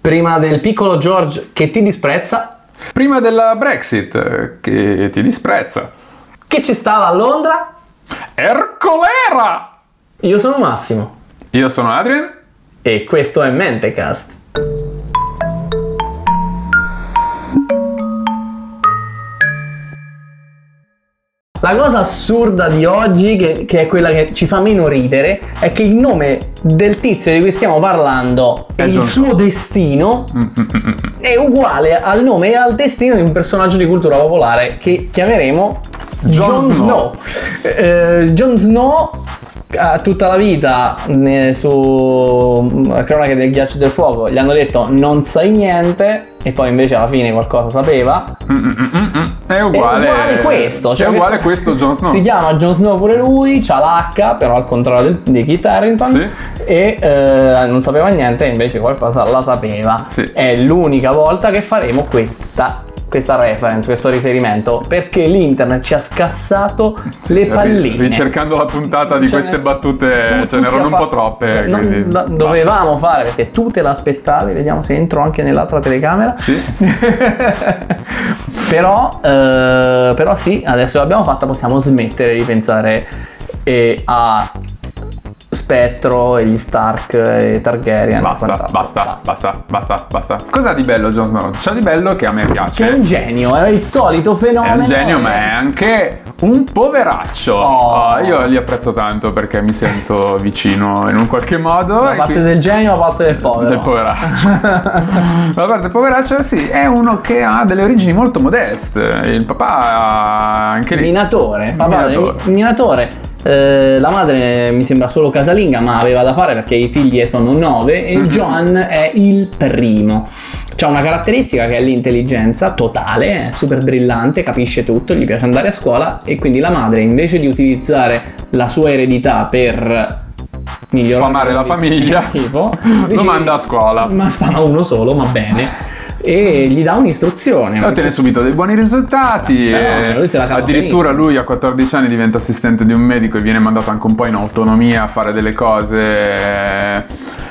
Prima del piccolo George che ti disprezza, Prima della Brexit, eh, che ti disprezza. che ci stava a Londra, Ercolera! io sono Massimo Io sono Adrian. e questo è Mentecast. La cosa assurda di oggi, che, che è quella che ci fa meno ridere, è che il nome del tizio di cui stiamo parlando e il suo destino è uguale al nome e al destino di un personaggio di cultura popolare che chiameremo Jon Snow. Snow. Eh, Jon Snow tutta la vita su mm, Cronache del ghiaccio e del fuoco gli hanno detto non sai niente e poi invece alla fine qualcosa sapeva Mm, mm. È uguale. è uguale questo cioè è uguale questo Jon Snow. si chiama Jon Snow pure lui c'ha l'H però al contrario di Kit Harington Sì. e eh, non sapeva niente invece qualcosa la sapeva Sì. è l'unica volta che faremo questa questa reference, questo riferimento, perché l'internet ci ha scassato le palline. Ricercando la puntata di Ce queste ne- battute, tu- ce n'erano un fa- po' troppe. No, quindi no, basta. dovevamo fare perché tu te l'aspettavi, vediamo se entro anche nell'altra telecamera. Sì. però, eh, però sì, adesso l'abbiamo fatta, possiamo smettere di pensare eh, a Spettro e gli Stark e Targaryen. e Basta, quant'altro. basta, basta, basta, basta. Cosa ha di bello Jon Snow? C'ha di bello che a me Che è piace. un genio, è il solito È fenomeno. un genio, ma è anche un poveraccio. Oh. Ah, io li apprezzo tanto perché mi sento vicino in un qualche modo. La parte quindi- del genio, la parte del povero. Del poveraccio. la parte del poveraccio, sì, è uno che ha delle origini molto modeste. Il papà anche lì. Minatore, papà, Minatore. mi- minatore. Eh, la madre mi sembra solo casalinga, ma aveva da fare perché i figli sono nove e Mhm. John è il primo. C'ha una caratteristica che è l'intelligenza totale, è super brillante, capisce tutto, gli piace andare a scuola e quindi la madre invece di utilizzare la sua eredità per migliorare la famiglia, tipo, lo manda a scuola. Ma sfama uno solo, ma bene. E gli dà un'istruzione. Ottiene subito dei buoni risultati. Eh, e lui addirittura benissimo. lui a 14 anni diventa assistente di un medico e viene mandato anche un po' in autonomia a fare delle cose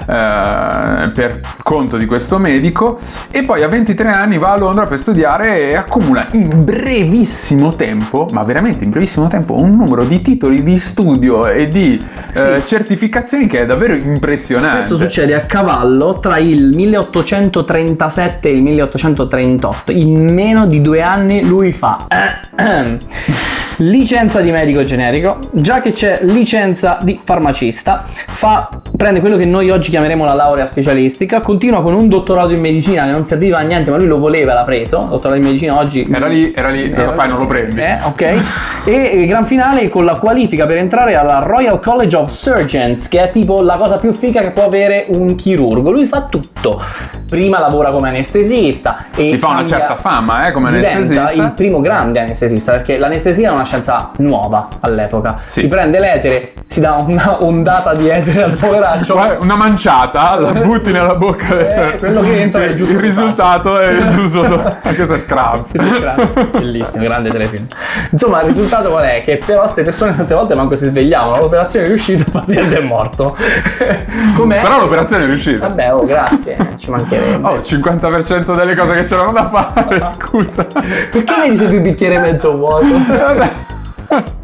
eh, per conto di questo medico. E poi a 23 anni va a Londra per studiare e accumula in brevissimo tempo, ma veramente in brevissimo tempo, un numero di titoli di studio e di eh, certificazioni che è davvero impressionante. Questo succede a cavallo tra il 1837 e il 1838. In meno di due anni lui fa licenza di medico generico, già che c'è licenza di farmacista, fa, prende quello che noi oggi chiameremo la laurea specialistica, continua con un dottorato in medicina che non serviva a niente, ma lui lo voleva, l'ha preso. Dottorato in medicina oggi Era lì, era lì, lo fai, non lo prendi. eh, ok. E gran finale con la qualifica per entrare alla Royal College of Surgeons, che è tipo la cosa più figa che può avere un chirurgo. Lui fa tutto. Prima lavora come anestesista e Si fa una certa fama, eh, come diventa anestesista. il primo grande anestesista, perché l'anestesia è una scienza nuova all'epoca. Sì. Si prende l'etere, si dà una ondata di etere al poveraccio. Una manciata, la butti nella bocca. Eh, quello che entra è giusto Il risultato è giusto. Questo è Scrubs. Sì. Bellissimo, grande telefilm. Insomma, il risultato qual è? Che però queste persone tante volte manco si svegliavano. L'operazione è riuscita, il paziente è morto. Com'è? Però l'operazione è riuscita. Vabbè, oh, grazie, ci mancherebbe. Oh, il 50% delle cose che c'erano da fare, scusa. Perché vedi sempre il bicchiere mezzo vuoto?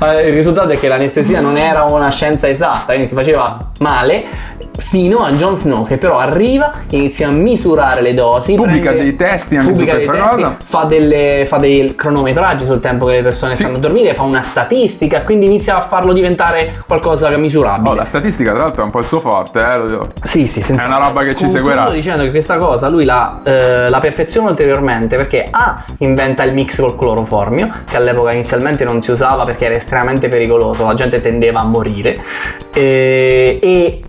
Il risultato è che l'anestesia non era una scienza esatta, quindi si faceva male fino a Jon Snow che però arriva, inizia a misurare le dosi, Pubblica prende- dei testi anche su pubblica questa cosa. fa, delle, fa dei cronometraggi sul tempo che le persone Sì. stanno a dormire, fa una statistica, quindi inizia a farlo diventare qualcosa che misurabile. Oh, la statistica, tra l'altro, è un po' il suo forte, eh. lo dico. Sì, sì, senza È una roba che ci seguirà. dicendo che questa cosa lui la, eh, la perfeziona ulteriormente perché A inventa il mix col cloroformio, che all'epoca inizialmente non si usava perché era estremamente pericoloso, la gente tendeva a morire, eh, e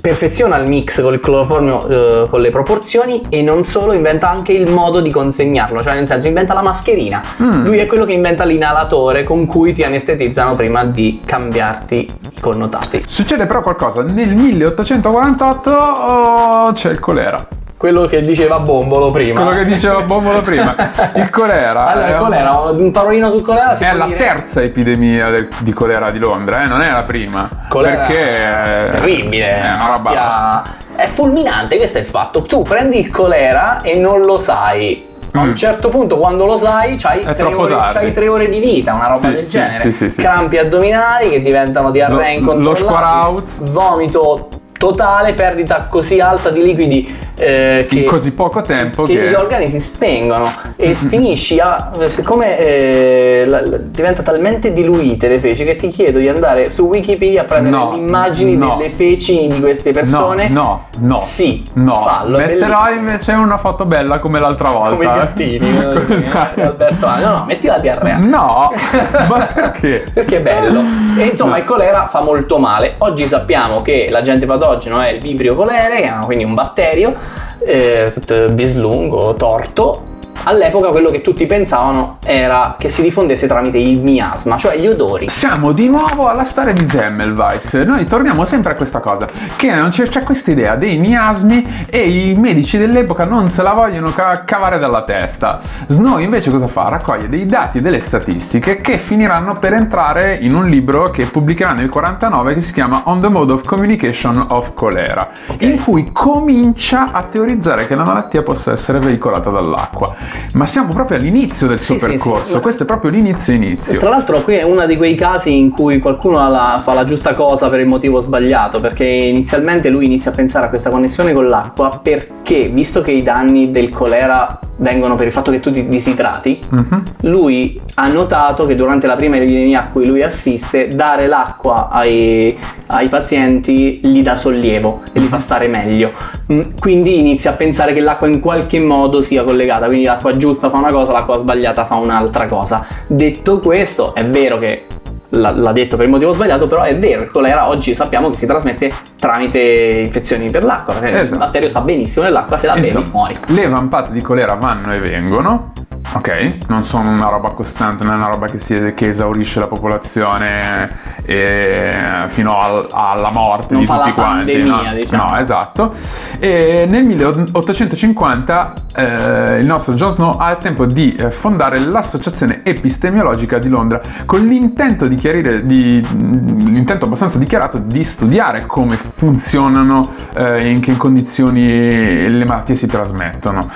perfeziona il mix con il cloroformio eh, con le proporzioni e non solo inventa anche il modo di consegnarlo, cioè nel senso inventa la mascherina. Mm. Lui è quello che inventa l'inalatore con cui ti anestetizzano prima di cambiarti i connotati. Succede però qualcosa. Nel 1848 oh, c'è il colera. Quello che diceva Bombolo prima. Quello che diceva Bombolo prima. Il colera. Allora, il è- colera, un parolino sul colera si È la dire? terza epidemia di colera di Londra, eh? non è la prima. Colera perché è terribile, È una roba. È fulminante, questo è il fatto. Tu prendi il colera e non lo sai. A Mm. un certo punto, quando lo sai, c'hai tre, ore, c'hai tre ore di vita, una roba Sì, del sì, genere. sì. Crampi addominali che diventano diarrea Lo- lo incontrollabile, Schwarauz. vomito totale, perdita così alta di liquidi eh, che in così poco tempo che che, gli organi si spengono e finisci a siccome eh, la- la- diventa talmente diluite le feci che ti chiedo di andare su Wikipedia a prendere No, le immagini no. delle feci di queste persone No, no, no. sì No, fallo metterò invece una foto bella come l'altra volta. come i gattini eh, Esatto. Alberto no no metti la diarrea No, ma perché? perché è bello e insomma il colera fa molto male oggi sappiamo che l'agente patogeno è il vibrio colere quindi un batterio eh, bislungo torto all'epoca quello che tutti pensavano era che si diffondesse tramite il miasma cioè gli odori Siamo di nuovo alla storia di Semmelweis. Noi torniamo sempre a questa cosa, che non c'è, c'è questa idea dei miasmi e i medici dell'epoca non se la vogliono ca- cavare dalla testa. Snow invece cosa fa? Raccoglie dei dati e delle statistiche che finiranno per entrare in un libro che pubblicherà nel 49 che si chiama On the Mode of Communication of Cholera, in cui comincia a teorizzare che la malattia possa essere veicolata dall'acqua. Ma siamo proprio all'inizio del suo Sì, sì, percorso, sì. questo è proprio l'inizio inizio. Tra l'altro qui è uno di quei casi in cui qualcuno la- fa la giusta cosa per il motivo sbagliato, perché inizialmente lui inizia a pensare a questa connessione con l'acqua perché, visto che i danni del colera vengono per il fatto che tu ti disidrati, Mhm. lui ha notato che durante la prima epidemia a cui lui assiste, dare l'acqua ai, ai pazienti gli dà sollievo e li fa stare meglio. Mm, Quindi inizia a pensare che l'acqua in qualche modo sia collegata, quindi l'acqua giusta fa una cosa, l'acqua sbagliata fa un'altra cosa. Detto questo, è vero che l'ha, detto per il motivo sbagliato, però è vero, il colera oggi sappiamo che si trasmette tramite infezioni per l'acqua, perché il Esatto. batterio sta benissimo nell'acqua, se la bevi Insomma, muori. Le vampate di colera vanno e vengono, ok? Non sono una roba costante, non è una roba che, si, che esaurisce la popolazione eh, fino al- alla morte Non di tutti quanti. pandemia, no? diciamo. No, esatto. E nel 1850 eh, il nostro John Snow ha il tempo di eh, fondare l'Associazione Epistemiologica di Londra con l'intento di chiarire, di, l'intento abbastanza dichiarato di studiare come funzionano e in che condizioni le malattie si trasmettono.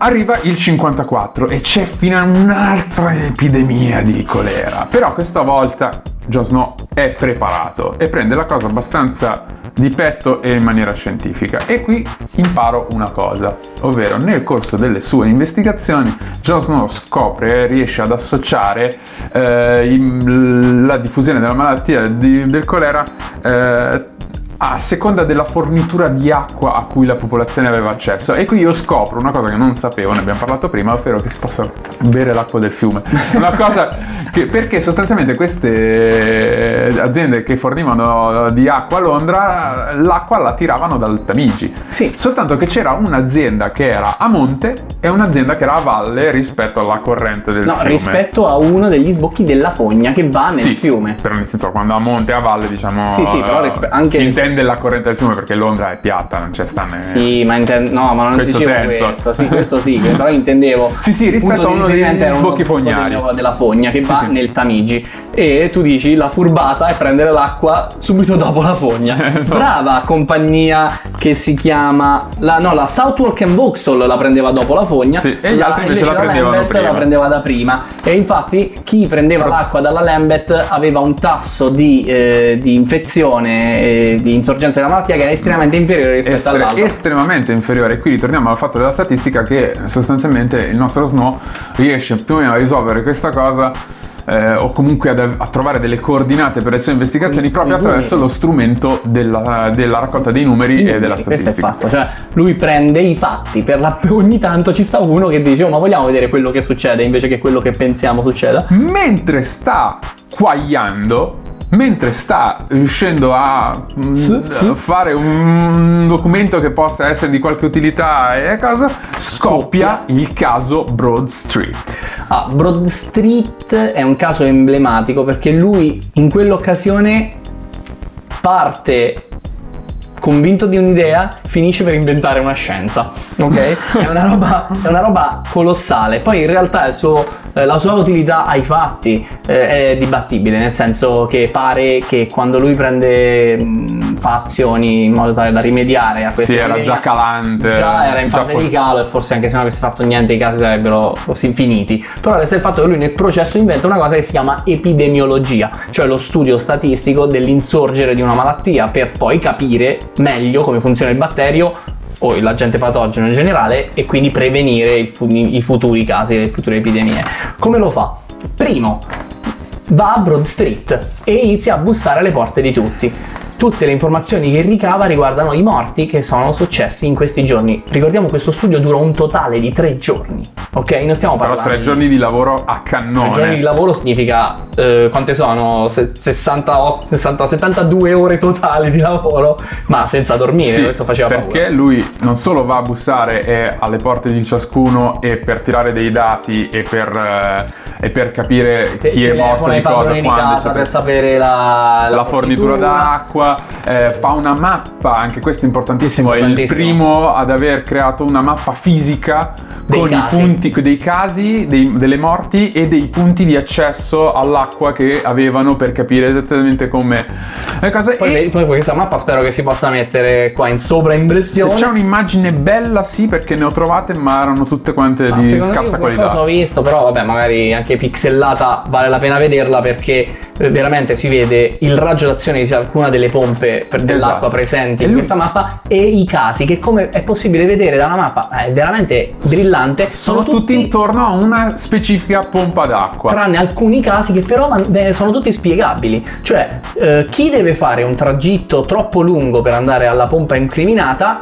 Arriva il 54 e c'è fino a un'altra epidemia di colera. Però questa volta Jon Snow è preparato e prende la cosa abbastanza di petto e in maniera scientifica. E qui imparo una cosa, ovvero nel corso delle sue investigazioni Jon Snow scopre e riesce ad associare eh, il- la diffusione della malattia di- del colera eh, a seconda della fornitura di acqua a cui la popolazione aveva accesso. E qui io scopro una cosa che non sapevo, ne abbiamo parlato prima, ovvero che si possa bere l'acqua del fiume. Una cosa che, perché sostanzialmente queste aziende che fornivano di acqua a Londra, l'acqua la tiravano dal Tamigi. Sì. Soltanto che c'era un'azienda che era a monte e un'azienda che era a valle rispetto alla corrente del No, fiume. rispetto a uno degli sbocchi della fogna che va nel Sì, fiume. Però nel senso quando a monte e a valle diciamo Sì, sì, però eh, rispe- anche- si intende la corrente del fiume perché Londra è piatta, non c'è stanne. Sì, ma intendo. No, ma non Questo dicevo senso. questo. Sì, questo sì, però intendevo. Sì, sì, rispetto a uno degli sbocchi fognari. del- della fogna che va sì. nel Tamigi. E tu dici la furbata è prendere l'acqua subito dopo la fogna. No. Brava compagnia che si chiama. La, no, la Southwark and Vauxhall la prendeva dopo la fogna. Sì, e gli altri invece la prendevano prima. la prendeva da prima. E infatti chi prendeva Però- l'acqua dalla Lambeth aveva un tasso di, eh, di infezione e di insorgenza della malattia che era estremamente inferiore rispetto Estre- all'altro. estremamente inferiore. Qui ritorniamo al fatto della statistica che sostanzialmente il nostro Snow riesce più o meno a risolvere questa cosa. Eh, o comunque ad- a trovare delle coordinate per le sue investigazioni proprio attraverso lo strumento della, della raccolta dei numeri e della Questo è statistica. fatto, cioè lui prende i fatti, per la... ogni tanto ci sta uno che dice oh ma vogliamo vedere quello che succede invece che quello che pensiamo succeda. mentre sta quagliando, mentre sta riuscendo a mm, Sì, sì. fare un documento che possa essere di qualche utilità e cosa, scoppia il caso Broad Street. Ah, Broad Street è un caso emblematico perché lui in quell'occasione parte convinto di un'idea, finisce per inventare una scienza, ok? È una roba, è una roba colossale. Poi in realtà suo, eh, la sua utilità ai fatti eh, è dibattibile, nel senso che pare che quando lui prende mh, fazioni in modo tale da rimediare a questa Sì, era già calante. già era in già fase po- di calo e forse anche se non avesse fatto niente i casi sarebbero finiti. Però resta il fatto che lui nel processo inventa una cosa che si chiama epidemiologia, cioè lo studio statistico dell'insorgere di una malattia per poi capire meglio come funziona il batterio o l'agente patogeno in generale e quindi prevenire fu- i futuri casi, le future epidemie. Come lo fa? Primo, va a Broad Street e inizia a bussare alle porte di tutti. Tutte le informazioni che ricava riguardano i morti che sono successi in questi giorni. Ricordiamo questo studio dura un totale di tre giorni, ok? Non stiamo Però parlando tre di- giorni di lavoro a Tre cannone. giorni di lavoro significa eh, quante sono? Se- 68, 60, 72 ore totali di lavoro, ma senza dormire, Sì, questo faceva perché paura. lui non solo va a bussare alle porte di ciascuno e per tirare dei dati e per, eh, e per capire Te- chi è morto di cosa, di quando, casa per sapere la, la fornitura d'acqua, eh, fa una mappa, anche questo è importantissimo, è il primo ad aver creato una mappa fisica Dei con casi. i punti dei casi, dei- delle morti e dei punti di accesso all'acqua che avevano per capire esattamente come le cose. Poi, E poi questa mappa spero che si possa mettere qua in sovraimpressione. se c'è un'immagine bella, sì, perché ne ho trovate, ma erano tutte quante Ma di scarsa qualità. ho visto, però vabbè, magari anche pixellata vale la pena vederla perché veramente si vede il raggio d'azione di alcuna delle pompe dell'acqua Esatto. presenti in questa mappa e i casi che come è possibile vedere da una mappa è veramente brillante Sono tutti intorno a una specifica pompa d'acqua. tranne alcuni casi che però eh, sono tutti spiegabili. Cioè, eh, chi deve fare un tragitto troppo lungo per andare alla pompa incriminata,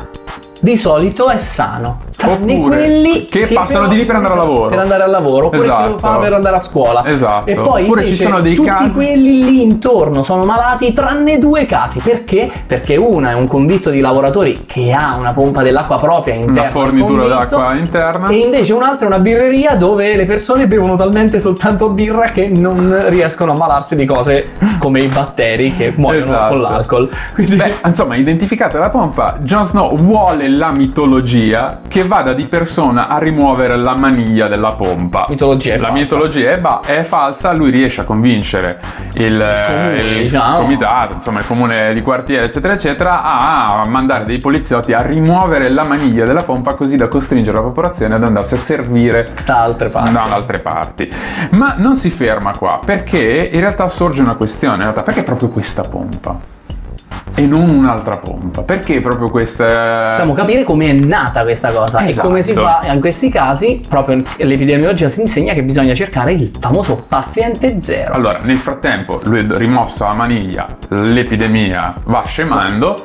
di solito è sano. Tranne quelli che passano di lì per andare al lavoro. Per andare al lavoro, oppure chi lo Esatto. fa per andare a scuola. Esatto. E poi Oppure ci sono dei tutti casi- quelli lì intorno sono malati, tranne due casi. Perché? Perché uno è un convitto di lavoratori che ha una pompa dell'acqua propria interna. Una fornitura convitto, d'acqua interna. E invece un'altra è una birreria dove le persone bevono talmente soltanto birra che non riescono a malarsi di cose come i batteri che muoiono Esatto. con l'alcol. Quindi Beh, insomma, identificata la pompa, Jon Snow vuole la mitologia che vada di persona a rimuovere la maniglia della pompa. Mitologia è la falsa. mitologia è, ba- è falsa, lui riesce a convincere il, comune, il diciamo. comitato, insomma il comune di quartiere, eccetera, eccetera, a mandare dei poliziotti a rimuovere la maniglia della pompa così da costringere la popolazione ad andarsi a servire da altre parti. da altre parti. Ma non si ferma qua, perché in realtà sorge una questione, in realtà, perché proprio questa pompa? E non un'altra pompa? Perché proprio questa... Dobbiamo capire come è nata questa cosa e Esatto. come si fa in questi casi, proprio l'epidemiologia si insegna che bisogna cercare il famoso paziente zero. Allora, nel frattempo, lui rimossa la maniglia, l'epidemia va scemando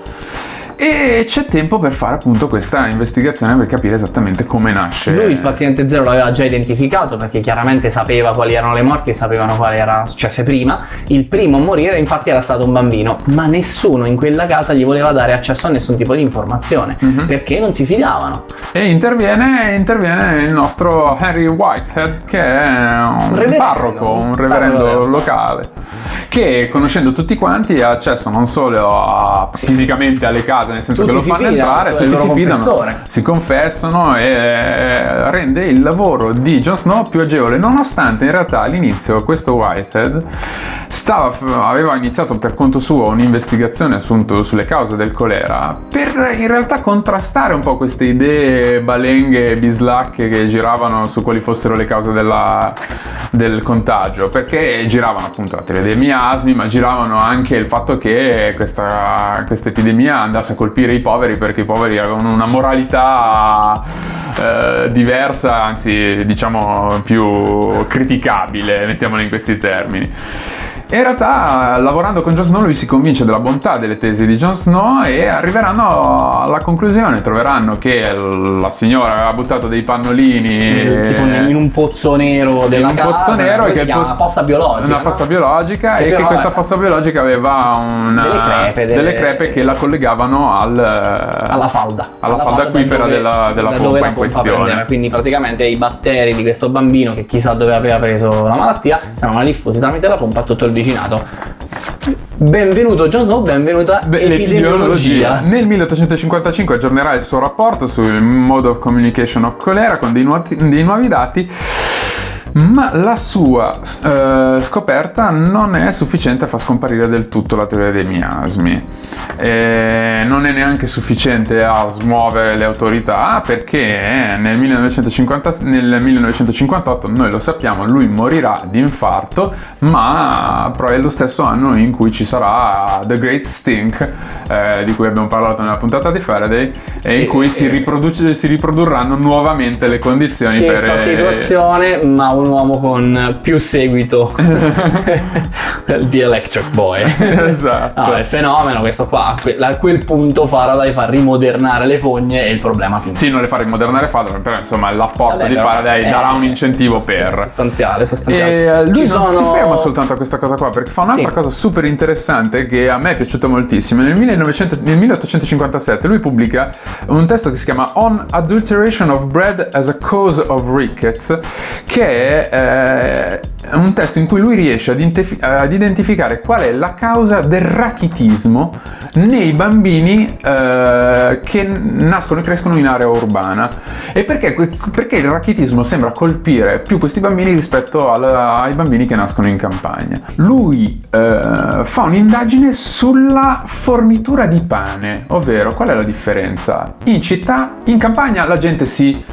e c'è tempo per fare appunto questa investigazione per capire esattamente come nasce. Lui il paziente zero l'aveva già identificato perché chiaramente sapeva quali erano le morti sapevano quali erano successe prima. Il primo a morire infatti era stato un bambino, ma nessuno in quella casa gli voleva dare accesso a nessun tipo di informazione Mhm. perché non si fidavano. E interviene, interviene il nostro Henry Whitehead, che è un Reverendo. parroco, un reverendo Parroco, locale, che conoscendo tutti quanti ha accesso non solo a- Sì. fisicamente alle case, nel senso Tutti che lo fanno fidano, entrare, tutti il si fidano, confessore. si confessano e eh, rende il lavoro di Jon Snow più agevole, nonostante in realtà all'inizio questo Whitehead stava, aveva iniziato per conto suo un'investigazione su- sulle cause del colera per in realtà contrastare un po' queste idee balenghe e bislacche che giravano su quali fossero le cause della- del contagio perché giravano appunto la teoria dei miasmi ma giravano anche il fatto che questa, questa epidemia andasse a colpire i poveri perché i poveri avevano una moralità eh, diversa, anzi diciamo più criticabile, mettiamolo in questi termini. E in realtà, lavorando con Jon Snow, lui si convince della bontà delle tesi di Jon Snow e arriveranno alla conclusione. Troveranno che la signora aveva buttato dei pannolini tipo in un pozzo nero della un casa, pozzo nero e che po- fossa biologica. una no? fossa biologica Che e che questa fossa biologica aveva una- Delle crepe, delle- delle crepe che la collegavano al, alla falda alla falda acquifera dove- della, della pompa in questione prendeva. quindi praticamente i batteri di questo bambino che chissà dove aveva preso la malattia si erano diffusi tramite la pompa a tutto il avvicinato. Benvenuto Jon Snow, benvenuta Beh, epidemiologia. Nel 1855 aggiornerà il suo rapporto sul Mode of Communication of Cholera con dei, nuoti- dei nuovi dati, ma la sua eh, scoperta non è sufficiente a far scomparire del tutto la teoria dei miasmi. E non è neanche sufficiente a smuovere le autorità perché nel, 1950 nel 1958, noi lo sappiamo, lui morirà di infarto, ma però è lo stesso anno in cui ci sarà The Great Stink, eh, di cui abbiamo parlato nella puntata di Faraday, e in cui si, riproduce- si riprodurranno nuovamente le condizioni per... situazione, ma un uomo con più seguito di Electric Boy. esatto. No, è fenomeno questo qua. A quel punto Faraday fa rimodernare le fogne e il problema finisce. Sì, non le fa rimodernare Faraday, però insomma l'apporto Vabbè, di Faraday darà un incentivo per... sostanziale, sostanziale. E eh, lui Ci non si sono- ferma soltanto a questa cosa qua, perché fa un'altra Sì. cosa super interessante che a me è piaciuta moltissimo. Nel, 1900 nel 1857 lui pubblica un testo che si chiama On Adulteration of Bread as a Cause of Rickets, che è eh, un testo in cui lui riesce ad, intefi- ad identificare qual è la causa del rachitismo nei bambini eh, che nascono e crescono in area urbana. E perché, perché il rachitismo sembra colpire più questi bambini rispetto al- ai bambini che nascono in campagna. Lui eh, fa un'indagine sulla fornitura di pane, ovvero qual è la differenza? In città, in campagna la gente si...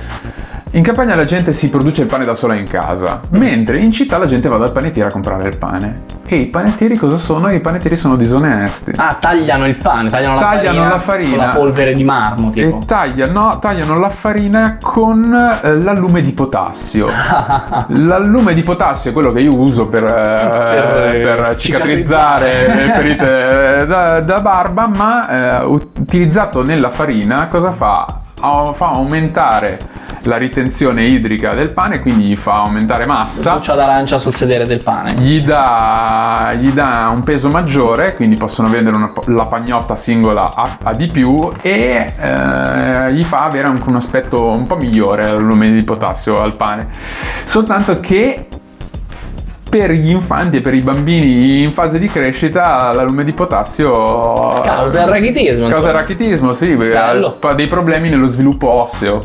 In campagna la gente si produce il pane da sola in casa, mentre in città la gente va dal panettiere a comprare il pane. E i panettieri cosa sono? I panettieri sono disonesti. Ah, tagliano il pane, tagliano, Tagliano la, la farina farina. con la polvere di marmo, tipo. E tagliano, tagliano la farina con eh, l'allume di potassio. L'allume di potassio è quello che io uso per, eh, Per, per eh, cicatrizzare le ferite eh, da, da barba, ma eh, utilizzato nella farina cosa fa? Fa aumentare la ritenzione idrica del pane, quindi gli fa aumentare massa. Buccia d'arancia sul sedere del pane. Gli dà, gli dà un peso maggiore, quindi possono vendere una- la pagnotta singola a, a di più e eh, gli fa avere anche un aspetto un po' migliore l'allume di potassio al pane. Soltanto che per gli infanti e per i bambini in fase di crescita l'allume di potassio Causa il rachitismo. causa il rachitismo, sì, Bello. ha dei problemi nello sviluppo osseo.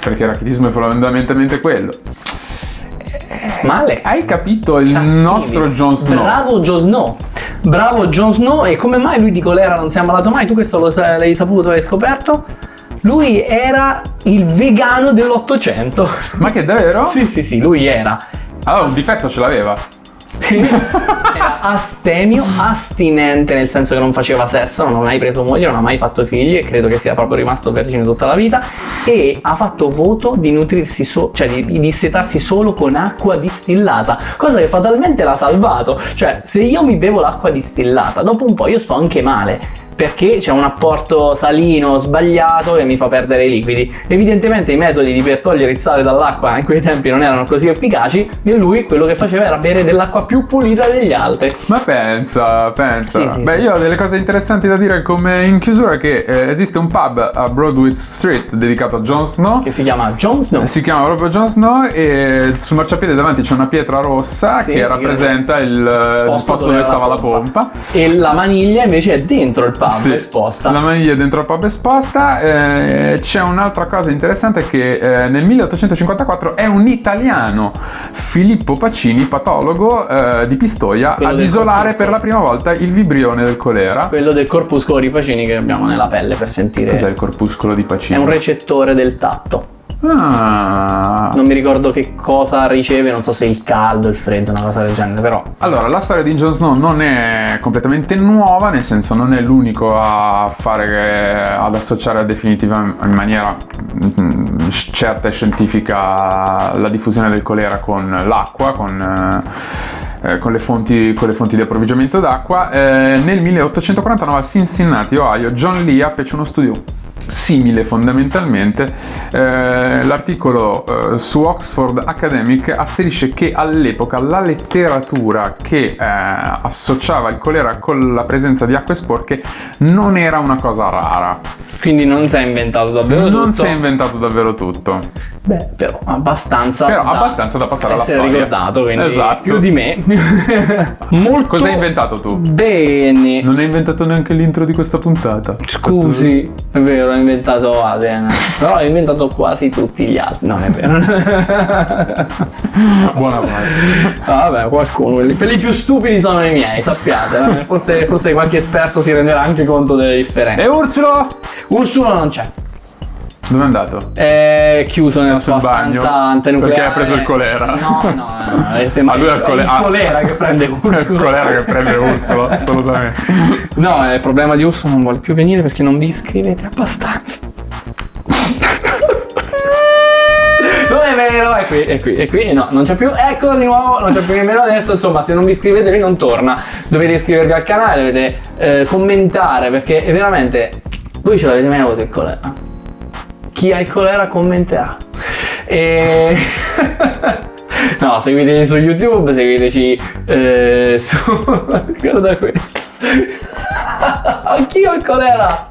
Perché il rachitismo è fondamentalmente quello. Male. Hai capito il Cattivi. nostro Jon Snow? Bravo Jon Snow. Bravo Jon Snow. E come mai lui di colera non si è ammalato mai? Tu questo lo sai- l'hai saputo, l'hai scoperto? Lui era il vegano dell'Ottocento. Ma che davvero? sì, sì, sì, lui era. Allora, un difetto ce l'aveva. Era astemio, astinente nel senso che non faceva sesso, non ha mai preso moglie, non ha mai fatto figli e credo che sia proprio rimasto vergine tutta la vita e ha fatto voto di nutrirsi, so- cioè di, di dissetarsi solo con acqua distillata, cosa che fatalmente l'ha salvato. Cioè, se io mi bevo l'acqua distillata, dopo un po' io sto anche male. Perché c'è un apporto salino sbagliato che mi fa perdere i liquidi. Evidentemente i metodi di per togliere il sale dall'acqua in quei tempi non erano così efficaci e lui quello che faceva era bere dell'acqua più pulita degli altri. Ma pensa, pensa. Sì, sì, Beh, sì. io ho delle cose interessanti da dire come in chiusura che eh, esiste un pub a Broadway Street dedicato a Jon Snow. Che si chiama Jon Snow. Si chiama proprio Jon Snow e sul marciapiede davanti c'è una pietra rossa che rappresenta il, il posto, dove, era stava la pompa. E la maniglia invece è dentro il pub, Sì, esposta. La maniglia dentro il pub esposta. Eh, c'è un'altra cosa interessante che eh, nel 1854 è un italiano, Filippo Pacini, patologo eh, di Pistoia, Quello ad isolare per la prima volta il vibrione del colera. Quello del corpuscolo di Pacini che abbiamo nella pelle per sentire. Cos'è il corpuscolo di È Pacini? un recettore del tatto. Ah. Non mi ricordo che cosa riceve, non so se il caldo, il freddo, una cosa del genere, però. Allora, la storia di Jon Snow non è completamente nuova, nel senso non è l'unico a fare, ad associare definitiva in maniera mm, certa e scientifica la diffusione del colera con l'acqua, con, eh, eh, con le, fonti, con le fonti di approvvigionamento d'acqua. Eh, nel 1849 a Cincinnati, Ohio, John Leah fece uno studio simile fondamentalmente. Eh, l'articolo eh, su Oxford Academic asserisce che all'epoca la letteratura che eh, associava il colera con la presenza di acque sporche non era una cosa rara. Quindi non si è inventato davvero non tutto. si è inventato davvero tutto. Beh, però abbastanza. Però da abbastanza da passare alla storia. ricordato, quindi Esatto. più di me. Molto Cosa hai inventato tu? Bene. Non hai inventato neanche l'intro di questa puntata. Scusi, è vero, ho inventato Aden. Però ho inventato quasi tutti gli altri. Non è vero. Buona parte. Ah, vabbè, qualcuno. Quelli, quelli più stupidi sono i miei, sappiate. Forse, forse qualche esperto si renderà anche conto delle differenze. E Ursulo? Ursulo non c'è. Dove è andato? È chiuso nella sua bagno? stanza antinucleare. Perché ha preso il colera? No, no, no. no sembra Ah, lui ha il, il cole- il ah. colera che prende È il colera che prende Ursulo, assolutamente. No, è il problema di Urso non vuole più venire perché non vi iscrivete abbastanza. Non è vero, è qui, è qui, è qui, no, non c'è più, eccolo di nuovo, non c'è più nemmeno adesso, insomma, se non vi iscrivete lui non torna, dovete iscrivervi al canale, dovete eh, commentare, perché è veramente, voi ce l'avete mai avuto il colera? Chi ha il colera commenterà. E... no, seguiteci su YouTube, seguiteci eh, su... Guarda questo. Anch'io il colera!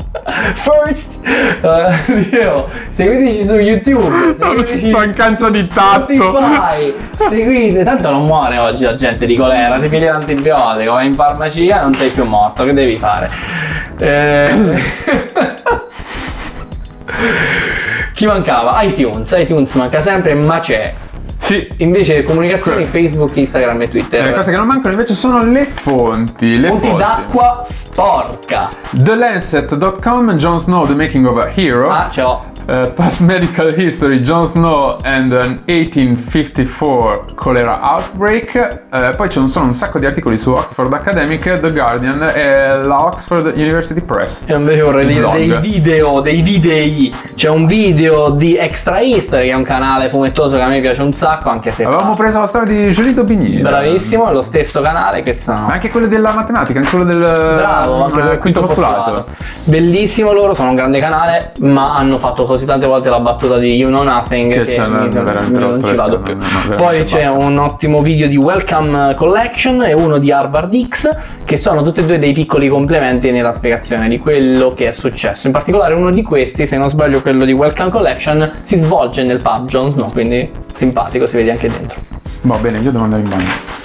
First! Uh, Dio, seguiteci su YouTube, seguiteci Mancanza di tatto. Spotify, seguite, tanto non muore oggi la gente di colera, ti pigli l'antibiotico, vai in farmacia non sei più morto, che devi fare? Eh... Chi mancava? iTunes, iTunes manca sempre, ma c'è. Sì. Invece comunicazioni Que- Facebook, Instagram e Twitter. Eh, Le cose che non mancano invece sono le fonti. Le Fonti d'acqua sporca. TheLancet.com, Jon Snow, The Making of a Hero. Ah, l'ho. Uh, past medical history, Jon Snow and an 1854 cholera outbreak. Uh, poi ci sono un sacco di articoli su Oxford Academic, The Guardian e la Oxford University Press. Io invece vorrei dire dei video, dei videi. C'è un video di Extra History, che è un canale fumettoso che a me piace un sacco, anche se. Avevamo fa- preso la storia di Giolito Bignino. Bravissimo, è lo stesso canale. Questi sono. Anche quello della matematica, anche quello del Bravo, anche eh, quel quinto postulato. Bellissimo loro, sono un grande canale, ma hanno fatto così tante volte la battuta di You Know Nothing Che che, mi, mi- non ci vado più. no, no, Poi c'è un ottimo video di Welcome Collection e uno di Harvard X, che sono tutti e due dei piccoli complementi nella spiegazione di quello che è successo. In particolare uno di questi, se non sbaglio quello di Welcome Collection, si svolge nel pub Jon Snow, quindi simpatico, si vede anche dentro. Va bene, io devo andare in bagno.